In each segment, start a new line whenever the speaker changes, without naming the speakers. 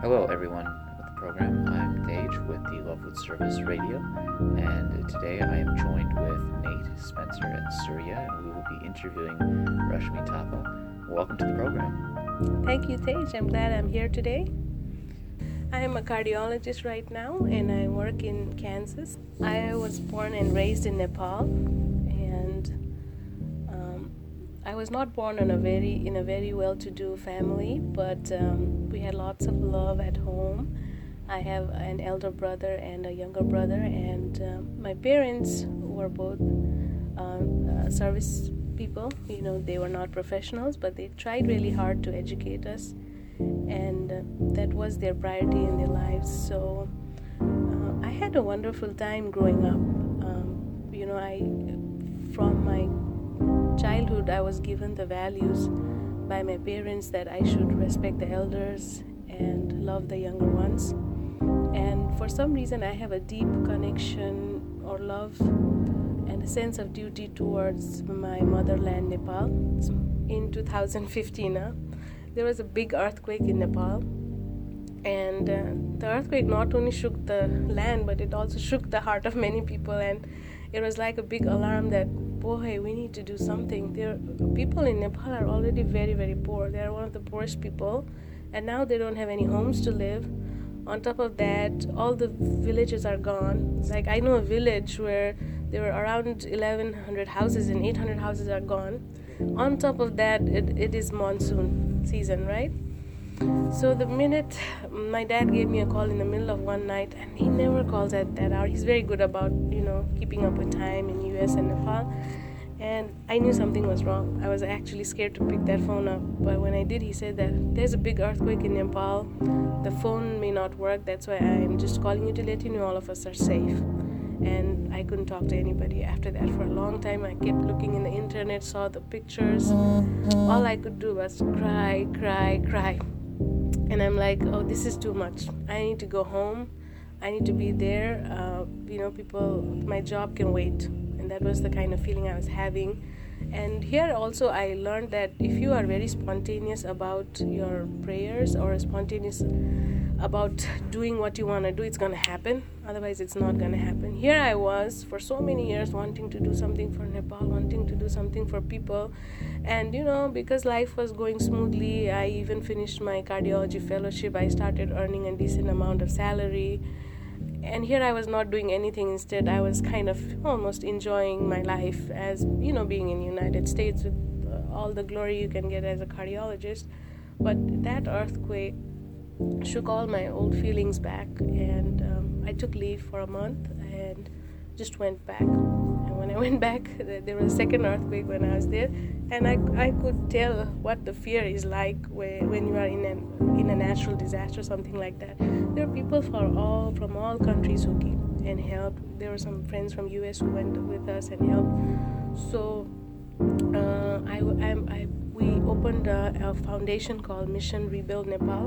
Hello, everyone with the program. I'm Tej with the Lovewood Service Radio, and today I am joined with Nate, Spencer, and Surya, and we will be interviewing Rashmi Thapar. Welcome to the program.
Thank you, Tej. I'm glad I'm here today. I am a cardiologist right now, and I work in Kansas. I was born and raised in Nepal, I was not born in a very in a very well-to-do family, but um, we had lots of love at home. I have an elder brother and a younger brother, and um, my parents were both um, uh, service people. You know, they were not professionals, but they tried really hard to educate us, and uh, that was their priority in their lives. So uh, I had a wonderful time growing up. Um, you know, I from my childhood I was given the values by my parents that I should respect the elders and love the younger ones. And for some reason, I have a deep connection or love and a sense of duty towards my motherland, Nepal. In 2015, uh, there was a big earthquake in Nepal. And uh, the earthquake not only shook the land, but it also shook the heart of many people. And it was like a big alarm that, boy, we need to do something. There, people in Nepal are already very, very poor. They are one of the poorest people. And now they don't have any homes to live on top of that all the villages are gone like i know a village where there were around 1100 houses and 800 houses are gone on top of that it, it is monsoon season right so the minute my dad gave me a call in the middle of one night and he never calls at that hour he's very good about you know keeping up with time in us and nepal and I knew something was wrong. I was actually scared to pick that phone up, but when I did, he said that there's a big earthquake in Nepal. The phone may not work, that's why I'm just calling you to let you know all of us are safe. And I couldn't talk to anybody after that for a long time. I kept looking in the internet, saw the pictures. All I could do was cry, cry, cry. And I'm like, oh, this is too much. I need to go home. I need to be there. Uh, you know, people, my job can wait And that was the kind of feeling I was having. And here also, I learned that if you are very spontaneous about your prayers or spontaneous about doing what you want to do, it's going to happen. Otherwise, it's not going to happen. Here I was for so many years wanting to do something for Nepal, wanting to do something for people. And you know, because life was going smoothly, I even finished my cardiology fellowship. I started earning a decent amount of salary and here I was not doing anything. Instead, I was kind of almost enjoying my life as you know, being in United States with uh, all the glory you can get as a cardiologist. But that earthquake shook all my old feelings back, and um, I took leave for a month and just went back. When I went back, there was a second earthquake when I was there, and I, I could tell what the fear is like when you are in an in a natural disaster, something like that. There were people from all from all countries who came and helped. There were some friends from US who went with us and helped. So uh, I, I, I, we opened a, a foundation called Mission Rebuild Nepal,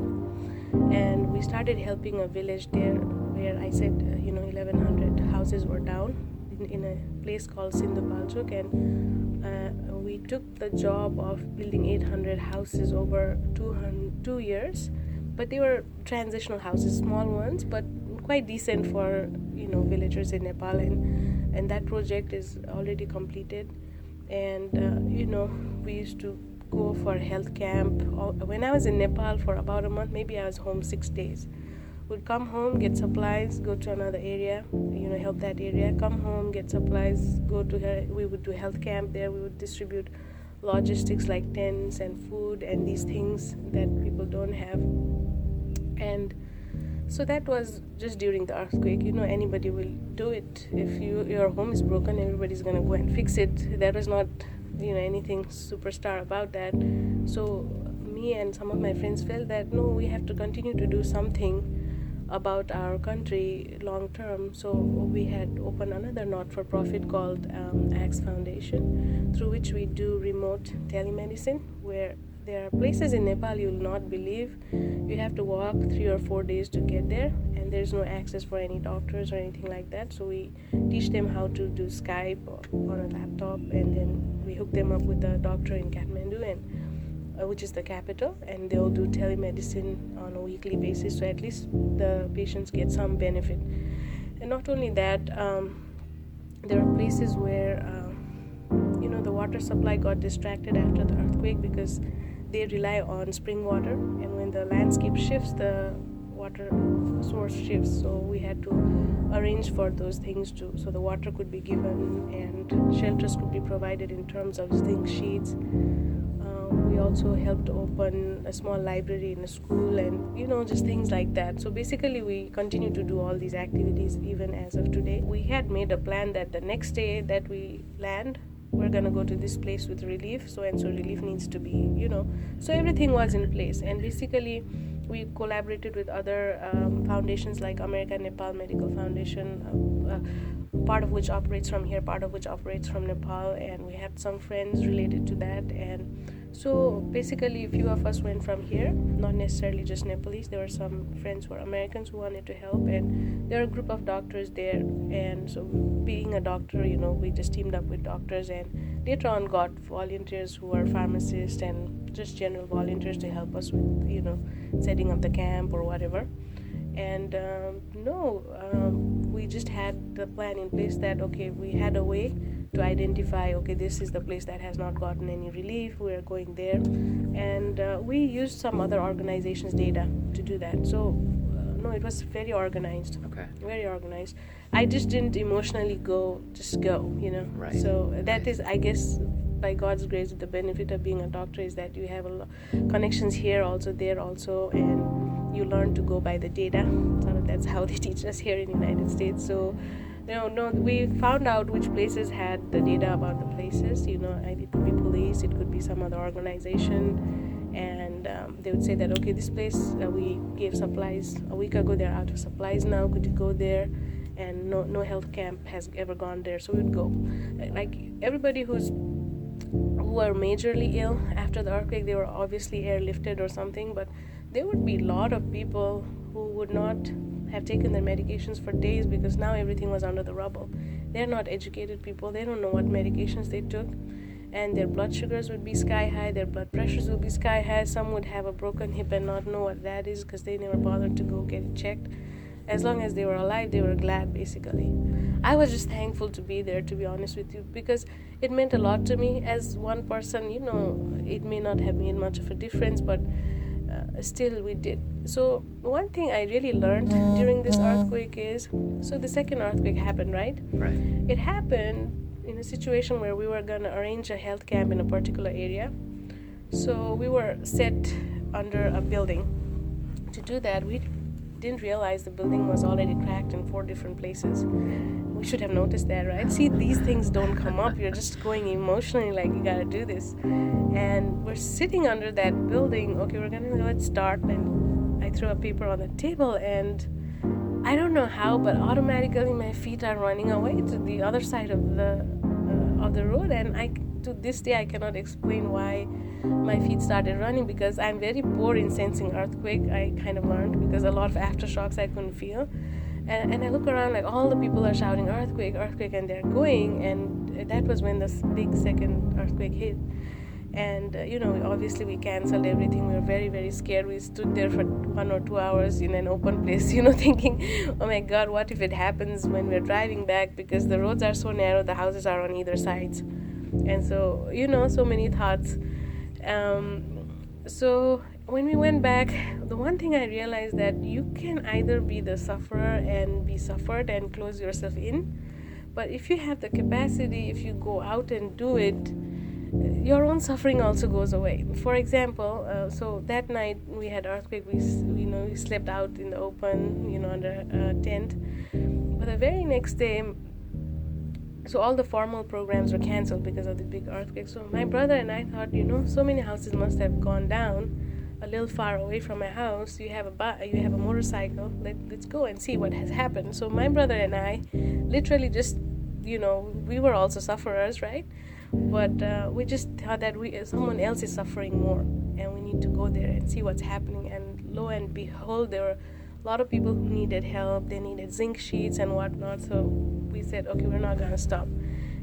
and we started helping a village there where I said, uh, you know, 1100 houses were down in, a place called Sindhupalchok, and uh, we took the job of building 800 houses over 200, two years. But they were transitional houses, small ones, but quite decent for you know villagers in Nepal, and and that project is already completed. And uh, you know, we used to go for health camp. When I was in Nepal for about a month, maybe I was home six days would come home, get supplies, go to another area, you know, help that area, come home, get supplies, go to her. We would do health camp there. We would distribute logistics like tents and food and these things that people don't have. And so that was just during the earthquake. You know, anybody will do it. If you your home is broken, everybody's gonna go and fix it. There was not, you know, anything superstar about that. So me and some of my friends felt that no, we have to continue to do something about our country long term. So we had opened another not-for-profit called um, ASK Foundation, through which we do remote telemedicine, where there are places in Nepal you'll not believe. You have to walk three or four days to get there, and there's no access for any doctors or anything like that. So we teach them how to do Skype on a laptop, and then we hook them up with a doctor in Kathmandu and which is the capital, and they'll do telemedicine on a weekly basis, so at least the patients get some benefit. And not only that, um, there are places where um, you know the water supply got distracted after the earthquake because they rely on spring water, and when the landscape shifts, the water source shifts. So we had to arrange for those things too, so the water could be given and shelters could be provided in terms of zinc sheets. Also helped open a small library in a school and you know just things like that. So basically we continue to do all these activities even as of today. We had made a plan that the next day that we land we're going to go to this place with relief. So and so relief needs to be you know so everything was in place. And basically we collaborated with other um, foundations like america nepal medical foundation uh, uh, part of which operates from here part of which operates from nepal. And we had some friends related to that. And so basically, a few of us went from here, not necessarily just Nepalese. There were some friends who were Americans who wanted to help, and there are a group of doctors there. And so, being a doctor, you know, we just teamed up with doctors, and later on got volunteers who are pharmacists and just general volunteers to help us with, you know, setting up the camp or whatever. And um, no, um, we just had the plan in place that okay, we had a way to identify okay this is the place that has not gotten any relief we are going there. And uh, we used some other organizations data to do that. So uh, no it was very organized.
Okay.
very organized. I just didn't emotionally go just go you know?
Right.
so that
Right.
is i guess by god's grace the benefit of being a doctor is that you have a lo- connections here also there also and you learn to go by the data. Sort of that's how they teach us here in the united states. So you know, no, we found out which places had the data about the places. You know, it could be police, it could be some other organization, and um, they would say that okay, this place uh, we gave supplies a week ago. They're out of supplies now. Could you go there? And no, no health camp has ever gone there, so we'd go. Like everybody who's who were majorly ill after the earthquake, they were obviously airlifted or something, but there would be a lot of people who would not have taken their medications for days because now everything was under the rubble. They're not educated people, they don't know what medications they took, and their blood sugars would be sky high, their blood pressures would be sky high. Some would have a broken hip and not know what that is because they never bothered to go get it checked. As long as they were alive, they were glad basically. I was just thankful to be there, to be honest with you, because it meant a lot to me as one person. You know, it may not have made much of a difference, but still we did. So, one thing I really learned during this earthquake is so the second earthquake happened, right?
Right.
It happened in a situation where we were going to arrange a health camp in a particular area. So, we were set under a building. To do that, we didn't realize the building was already cracked in four different places. We should have noticed that, right? See, these things don't come up. You're just going emotionally like you gotta do this. And we're sitting under that building. Okay, we're gonna let's start. And I throw a paper on the table, and I don't know how, but automatically my feet are running away to the other side of the uh, of the road, and I to this day I cannot explain why my feet started running because I'm very poor in sensing earthquake. I kind of learned because a lot of aftershocks I couldn't feel. And, and I look around like all the people are shouting earthquake, earthquake, and they're going. And that was when the big second earthquake hit. And uh, you know, obviously we canceled everything. We were very, very scared. We stood there for one or two hours in an open place, you know, thinking, "Oh my God, what if it happens when we're driving back?" Because the roads are so narrow, the houses are on either sides, and so you know, so many thoughts. Um, so when we went back, the one thing I realized that you can either be the sufferer and be suffered and close yourself in, but if you have the capacity, if you go out and do it, your own suffering also goes away. For example, uh, so that night we had earthquake. We you know we slept out in the open, you know, under a tent. But the very next day, so all the formal programs were canceled because of the big earthquake. So my brother and I thought, you know, so many houses must have gone down a little far away from my house. You have a you have a motorcycle. Let, let's go and see what has happened. So my brother and I, literally just, you know, we were also sufferers, right? But uh, we just thought that we someone else is suffering more, and we need to go there and see what's happening. And lo and behold, there were a lot of people who needed help. They needed zinc sheets and whatnot. So we said, okay, we're not gonna stop.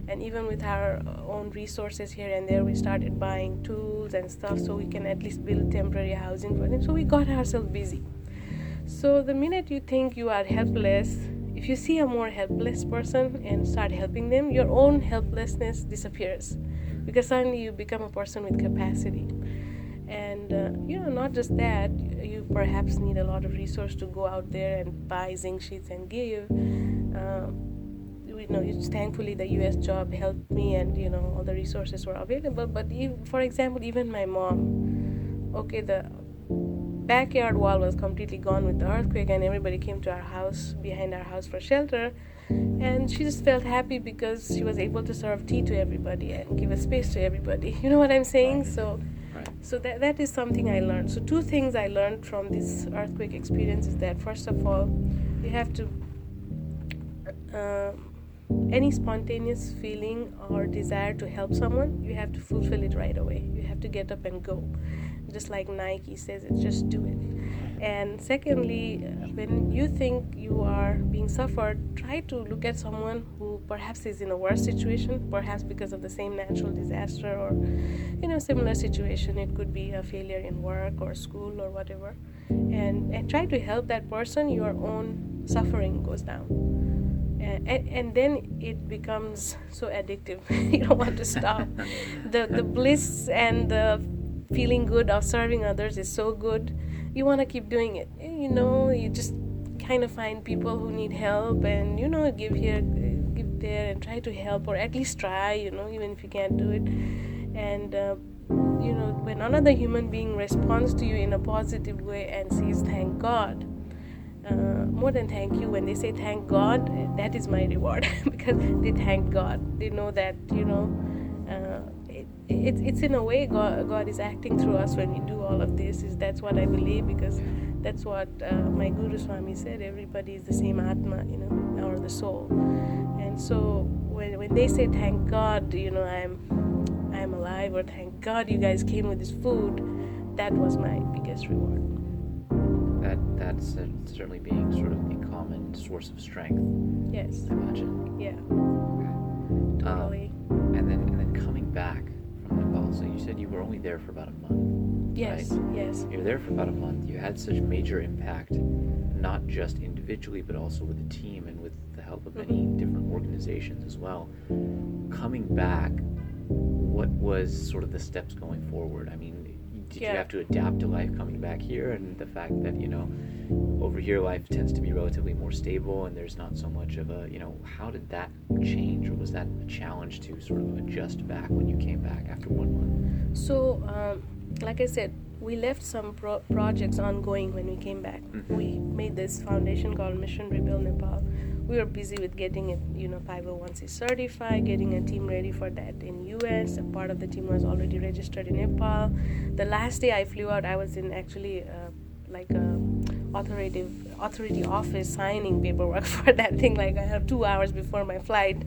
and even with our own resources here and there we started buying tools and stuff so we can at least build temporary housing for them. So we got ourselves busy. So the minute you think you are helpless if you see a more helpless person and start helping them your own helplessness disappears because suddenly you become a person with capacity. And uh, you know not just that you perhaps need a lot of resource to go out there and buy zinc sheets and give um, you know it's thankfully the us job helped me and you know all the resources were available. But even, for example even my mom okay the backyard wall was completely gone with the earthquake and everybody came to our house behind our house for shelter. And she just felt happy because she was able to serve tea to everybody and give a space to everybody. You know what i'm saying? So so that, that is something i learned. So two things i learned from this earthquake experience is that first of all you have to uh, any spontaneous feeling or desire to help someone, you have to fulfill it right away. You have to get up and go. Just like Nike says, it just do it. And secondly, when you think you are being suffered, try to look at someone who perhaps is in a worse situation, perhaps because of the same natural disaster or you know similar situation. It could be a failure in work or school or whatever, and and try to help that person. Your own suffering goes down and, and then it becomes so addictive. You don't want to stop. The the bliss and the feeling good of serving others is so good. You want to keep doing it. You know you just kind of find people who need help and you know give here give there and try to help or at least try you know even if you can't do it. And uh, you know when another human being responds to you in a positive way and says thank god uh, more than thank you. When they say thank god that is my reward because they thank god. They know that you know uh, it, it, it's in a way god, god is acting through us when we do all of this is that's what i believe because that's what uh, my guru swami said everybody is the same atma you know or the soul. And so when, when they say thank god you know i'm i'm alive or thank god you guys came with this food that was my biggest reward
that's uh, certainly being sort of a common source of strength.
Yes.
I imagine.
Yeah.
Okay.
Totally.
Um, and then and then coming back from Nepal. So you said you were only there for about a month.
Yes.
Right?
Yes.
You're there for about a month. You had such major impact, not just individually, but also with the team and with the help of many
Mm-hmm.
different organizations as well. Coming back, what was sort of the steps going forward? I mean, did
Yeah.
you have to adapt to life coming back here and the fact that you know over here life tends to be relatively more stable and there's not so much of a you know how did that change or was that a challenge to sort of adjust back when you came back after one month
So, um, like I said, we left some pro- projects ongoing when we came back.
Mhm.
We made this foundation called Mission Rebuild Nepal. We were busy with getting it, you know, 501c certified, getting a team ready for that in US. A part of the team was already registered in Nepal. The last day I flew out, I was in actually uh, like a authoritative authority office signing paperwork for that thing. Like I have two hours before my flight.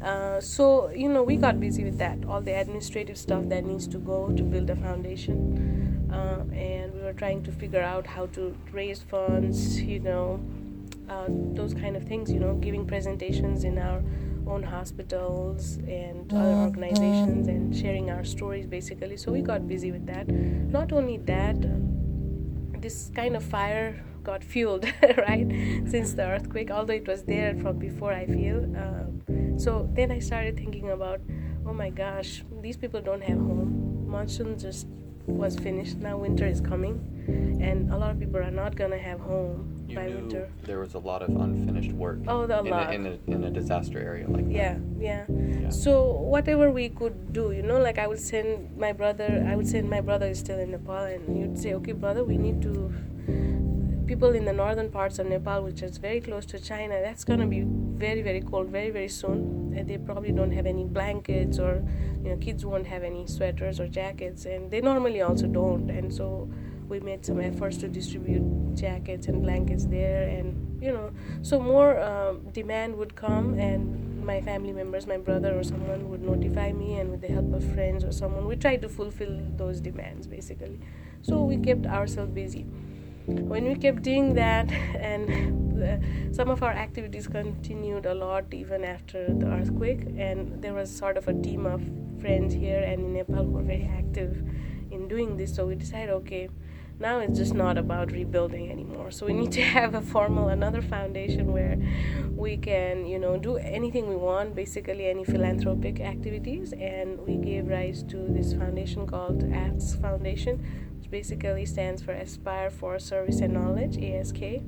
Uh, so you know we got busy with that all the administrative stuff that needs to go to build a foundation uh, and we were trying to figure out how to raise funds you know uh, those kind of things you know giving presentations in our own hospitals and other organizations and sharing our stories basically. So we got busy with that. Not only that this kind of fire got fueled right since the earthquake although it was there from before i feel. Uh, so then i started thinking about oh my gosh these people don't have home. Monsoon just was finished. Now winter is coming and a lot of people are not gonna have home
You
by
knew
winter
there was a lot of unfinished work.
Oh,
in
lot.
A, in, a, in a disaster area like that.
yeah yeah
Yeah.
so whatever we could do you know like i would send my brother i would send my brother is still in nepal and you'd say okay brother we need to people in the northern parts of nepal which is very close to china that's going to be very very cold very very soon and they probably don't have any blankets or you know kids won't have any sweaters or jackets and they normally also don't and so we made some efforts to distribute jackets and blankets there and you know so more um, demand would come and my family members my brother or someone would notify me and with the help of friends or someone we tried to fulfill those demands basically. So we kept ourselves busy. When we kept doing that and the, some of our activities continued a lot even after the earthquake, and there was sort of a team of friends here and in Nepal who were very active in doing this. So we decided, okay, now it's just not about rebuilding anymore so we need to have a formal another foundation where we can you know do anything we want basically any philanthropic activities and we gave rise to this foundation called ASK Foundation which basically stands for Aspire for Service and Knowledge ASK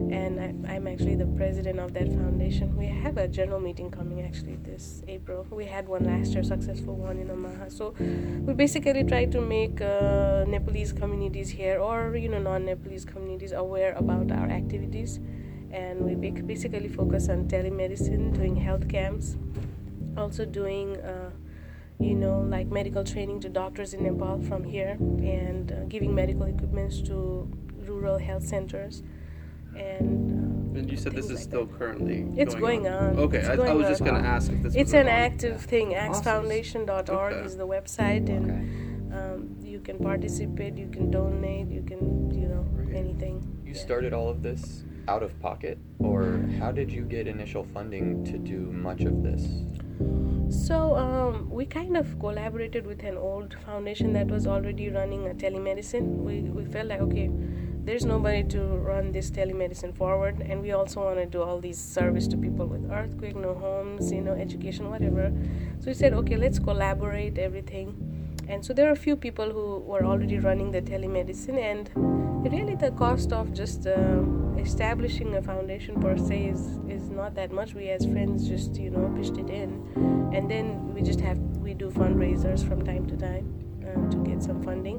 and I, am actually the president of that foundation. We have a general meeting coming actually this April. We had one last year, successful one in Omaha. So we basically try to make uh, Nepalese communities here or you know non-Nepalese communities aware about our activities, and we basically focus on telemedicine, doing health camps, also doing. Uh, you know, like medical training to doctors in Nepal from here, and uh, giving medical equipments to rural health centers and.
Uh, and you said this is
like
still
that.
currently.
It's
going,
going on.
Okay,
It's
I, I
going
was just gonna ask if this.
It's
was
an
long-
active thing. Askfoundation.org
Okay.
is the website, and
Okay.
um, you can participate, you can donate, you can, you know,
Right.
anything.
You
Yeah.
started all of this out of pocket, or how did you get initial funding to do much of this?
So um, we kind of collaborated with an old foundation that was already running a telemedicine. We we felt like okay, there's nobody to run this telemedicine forward, and we also want to do all these service to people with earthquake, no homes, you know, education, whatever. So we said okay, let's collaborate everything. And so there are a few people who were already running the telemedicine, and really the cost of just uh, establishing a foundation per se is, is not that much. We as friends just you know pitched it in, and then we just have we do fundraisers from time to time uh, to get some funding,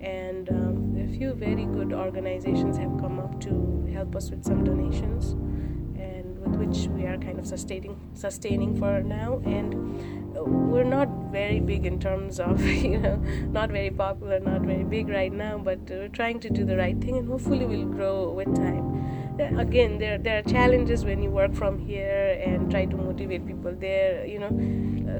and um, a few very good organizations have come up to help us with some donations, and with which we are kind of sustaining sustaining for now. And uh, we're not very big in terms of you know not very popular not very big right now but we're trying to do the right thing and hopefully we'll grow with time. Uh, again there there are challenges when you work from here and try to motivate people there you know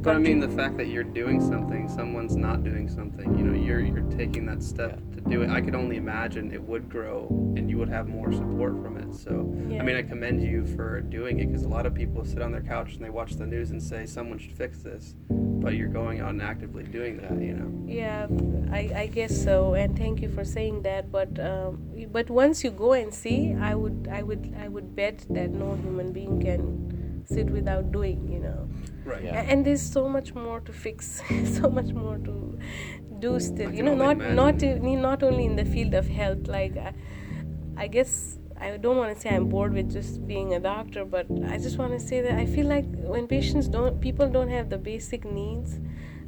But I mean, the fact that you're doing something, someone's not doing something. You know, you're you're taking that step to do it. I could only imagine it would grow, and you would have more support from it. So,
Yeah.
I mean, I commend you for doing it because a lot of people sit on their couch and they watch the news and say someone should fix this, but you're going out and actively doing that. You know.
Yeah, I, I guess so, and thank you for saying that. But um, but once you go and see, I would I would I would bet that no human being can sit without doing. You know,
Right.
Yeah.
And there's so much more to fix, so much more to do still. You know,
only
not not
imagine.
in, not only in the field of health. Like I, I guess I don't want to say I'm bored with just being a doctor, but I just want to say that I feel like when patients don't, people don't have the basic needs,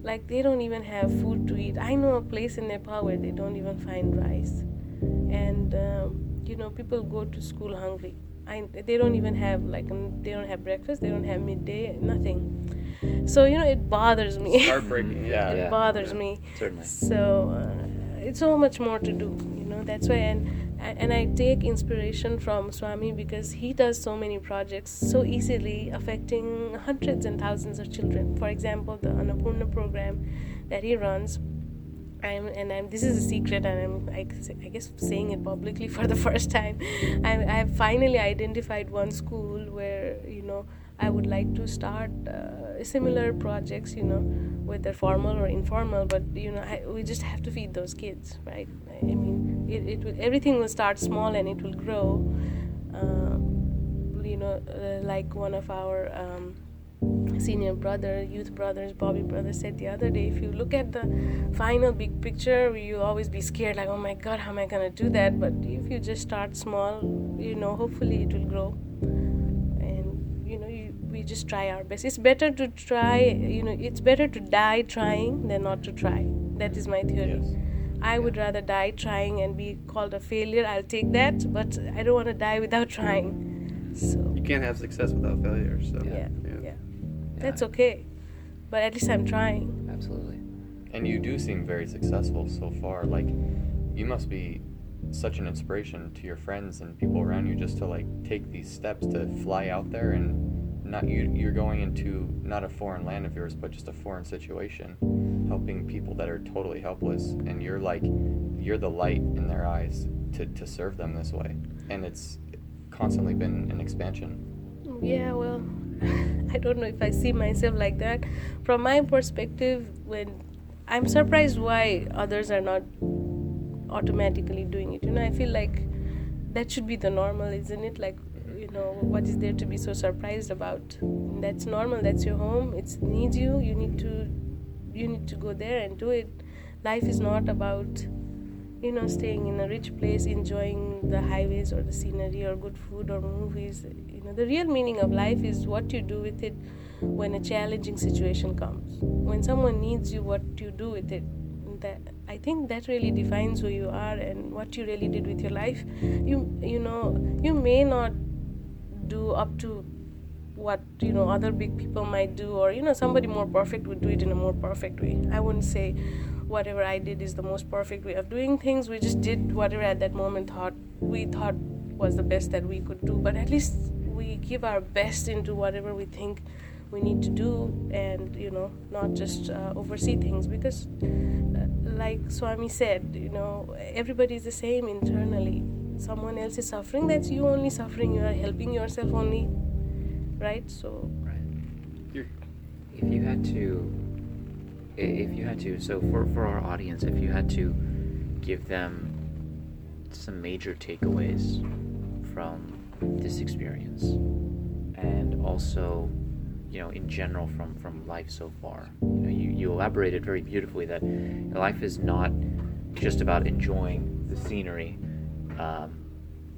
like they don't even have food to eat. I know a place in Nepal where they don't even find rice, and um, you know people go to school hungry. I, they don't even have like they don't have breakfast, they don't have midday, nothing. So you know it bothers me.
It's heartbreaking.
Yeah.
it
Yeah.
bothers
Yeah.
me.
Certainly.
So uh, it's so much more to do, you know. That's why, and and I take inspiration from Swami because he does so many projects so easily, affecting hundreds and thousands of children. For example, the Annapurna program that he runs. I'm, and I'm, this is a secret, and I'm, I, I guess, saying it publicly for the first time. I, I've finally identified one school where, you know, I would like to start uh, similar projects, you know, whether formal or informal, but, you know, I, we just have to feed those kids, right? I mean, it, it will, everything will start small and it will grow. Uh, you know, uh, like one of our um, senior brother, youth brothers, Bobby brother said the other day, if you look at the final big picture, you'll always be scared, like, oh my God, how am I gonna do that? But if you just start small, you know, hopefully it will grow. And you know, you, we just try our best. It's better to try, you know, it's better to die trying than not to try. That is my theory.
Yes.
I would rather die trying and be called a failure. I'll take that, but I don't want to die without trying. So
You can't have success without failure. So.
yeah, yeah,
Yeah.
that's okay. But at least I'm trying.
Absolutely.
And you do seem very successful so far. Like, you must be such an inspiration to your friends and people around you just to like take these steps to fly out there and not you you're going into not a foreign land of yours but just a foreign situation helping people that are totally helpless and you're like you're the light in their eyes to, to serve them this way and it's constantly been an expansion.
Yeah, well, I don't know if I see myself like that. From my perspective, when I'm surprised why others are not automatically doing it. You know, I feel like that should be the normal, isn't it? Like, you know, what is there to be so surprised about? That's normal. That's your home. It needs you. You need to, you need to go there and do it. Life is not about, you know, staying in a rich place, enjoying the highways or the scenery or good food or movies. You know, the real meaning of life is what you do with it when a challenging situation comes. When someone needs you, what you do with it that I think that really defines who you are and what you really did with your life. You you know you may not do up to what you know other big people might do or you know somebody more perfect would do it in a more perfect way. I wouldn't say whatever I did is the most perfect way of doing things. We just did whatever at that moment thought we thought was the best that we could do. But at least we give our best into whatever we think we need to do and you know not just uh, oversee things because like Swami said, you know, everybody is the same internally. Someone else is suffering, that's you only suffering. You are helping yourself only, right? So,
right. If you had to, if you had to, so for for our audience, if you had to give them some major takeaways from this experience, and also you know, in general from from life so far. You know, you, you elaborated very beautifully that life is not just about enjoying the scenery. Um,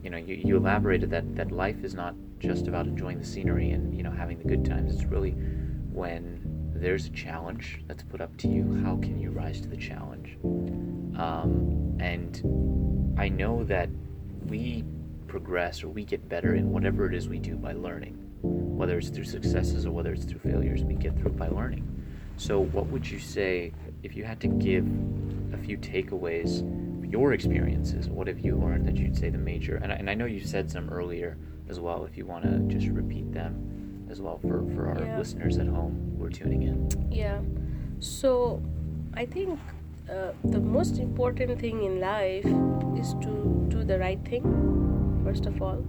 you know, you, you elaborated that that life is not just about enjoying the scenery and you know having the good times. It's really when there's a challenge that's put up to you, how can you rise to the challenge? Um, and I know that we progress or we get better in whatever it is we do by learning whether it's through successes or whether it's through failures, we get through by learning. So, what would you say if you had to give a few takeaways, your experiences? What have you learned that you'd say the major? And I, and I know you said some earlier as well. If you want to just repeat them as well for for our yeah. listeners at home who are tuning in.
Yeah. So, I think uh, the most important thing in life is to do the right thing, first of all.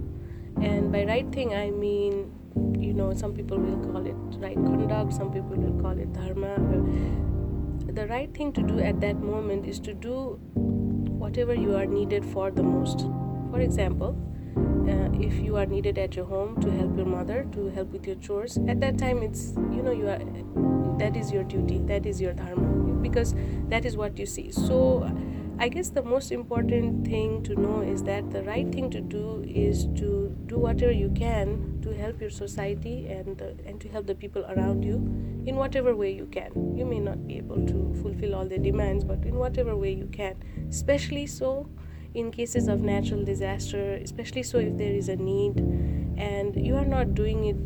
And by right thing, I mean you know some people will call it right conduct some people will call it dharma the right thing to do at that moment is to do whatever you are needed for the most for example uh, if you are needed at your home to help your mother to help with your chores at that time it's you know you are that is your duty that is your dharma because that is what you see so I guess the most important thing to know is that the right thing to do is to do whatever you can to help your society and uh, and to help the people around you in whatever way you can. You may not be able to fulfill all the demands, but in whatever way you can. Especially so in cases of natural disaster, especially so if there is a need and you are not doing it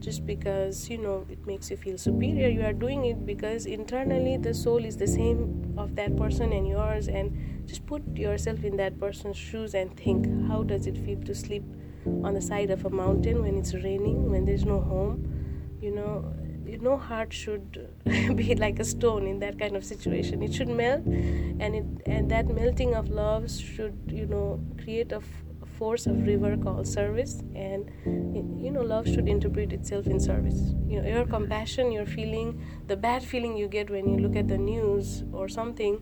just because you know it makes you feel superior. You are doing it because internally the soul is the same of that person and yours and just put yourself in that person's shoes and think how does it feel to sleep on the side of a mountain when it's raining when there's no home you know no heart should be like a stone in that kind of situation. It should melt and it and that melting of love should you know create a force of river called service and you know love should interpret itself in service. You know your compassion your feeling the bad feeling you get when you look at the news or something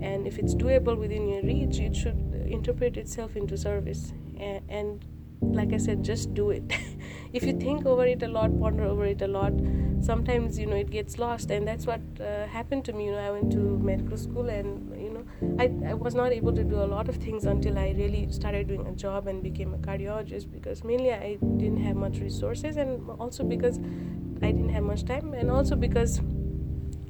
and if it's doable within your reach it should interpret itself into service. And, and like i said just do it. If you think over it a lot ponder over it a lot sometimes you know it gets lost and that's what uh, happened to me you know i went to medical school and you know I, I was not able to do a lot of things until i really started doing a job and became a cardiologist because mainly i didn't have much resources and also because i didn't have much time and also because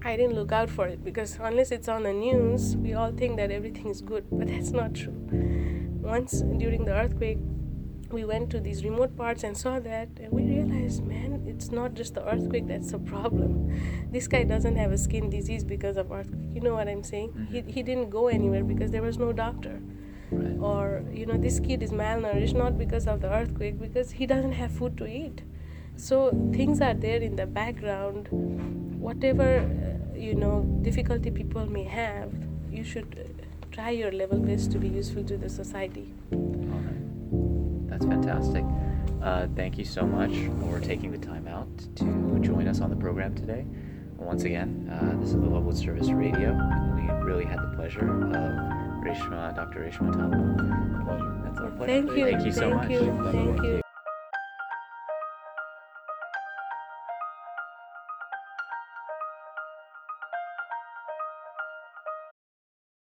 I didn't look out for it because unless it's on the news, we all think that everything is good, but that's not true. Once during the earthquake, we went to these remote parts and saw that and we realized man it's not just the earthquake that's the problem. This guy doesn't have a skin disease because of earthquake you know what i'm saying? Mm-hmm. he, he didn't go anywhere because there was no doctor. Right. or you know this kid is malnourished not because of the earthquake because he doesn't have food to eat. So things are there in the background. Whatever uh, you know difficulty people may have you should try your level best to be useful to the society
that's fantastic. Uh, thank you so much for taking the time out to join us on the program today. Once again, uh, this is the Lovewood Service Radio, and we really had the pleasure of Rashmi, Dr. Rashmi Thapar.
Pleasure.
That's our pleasure.
Thank you.
Thank you so
Thank
much.
you. Thank you.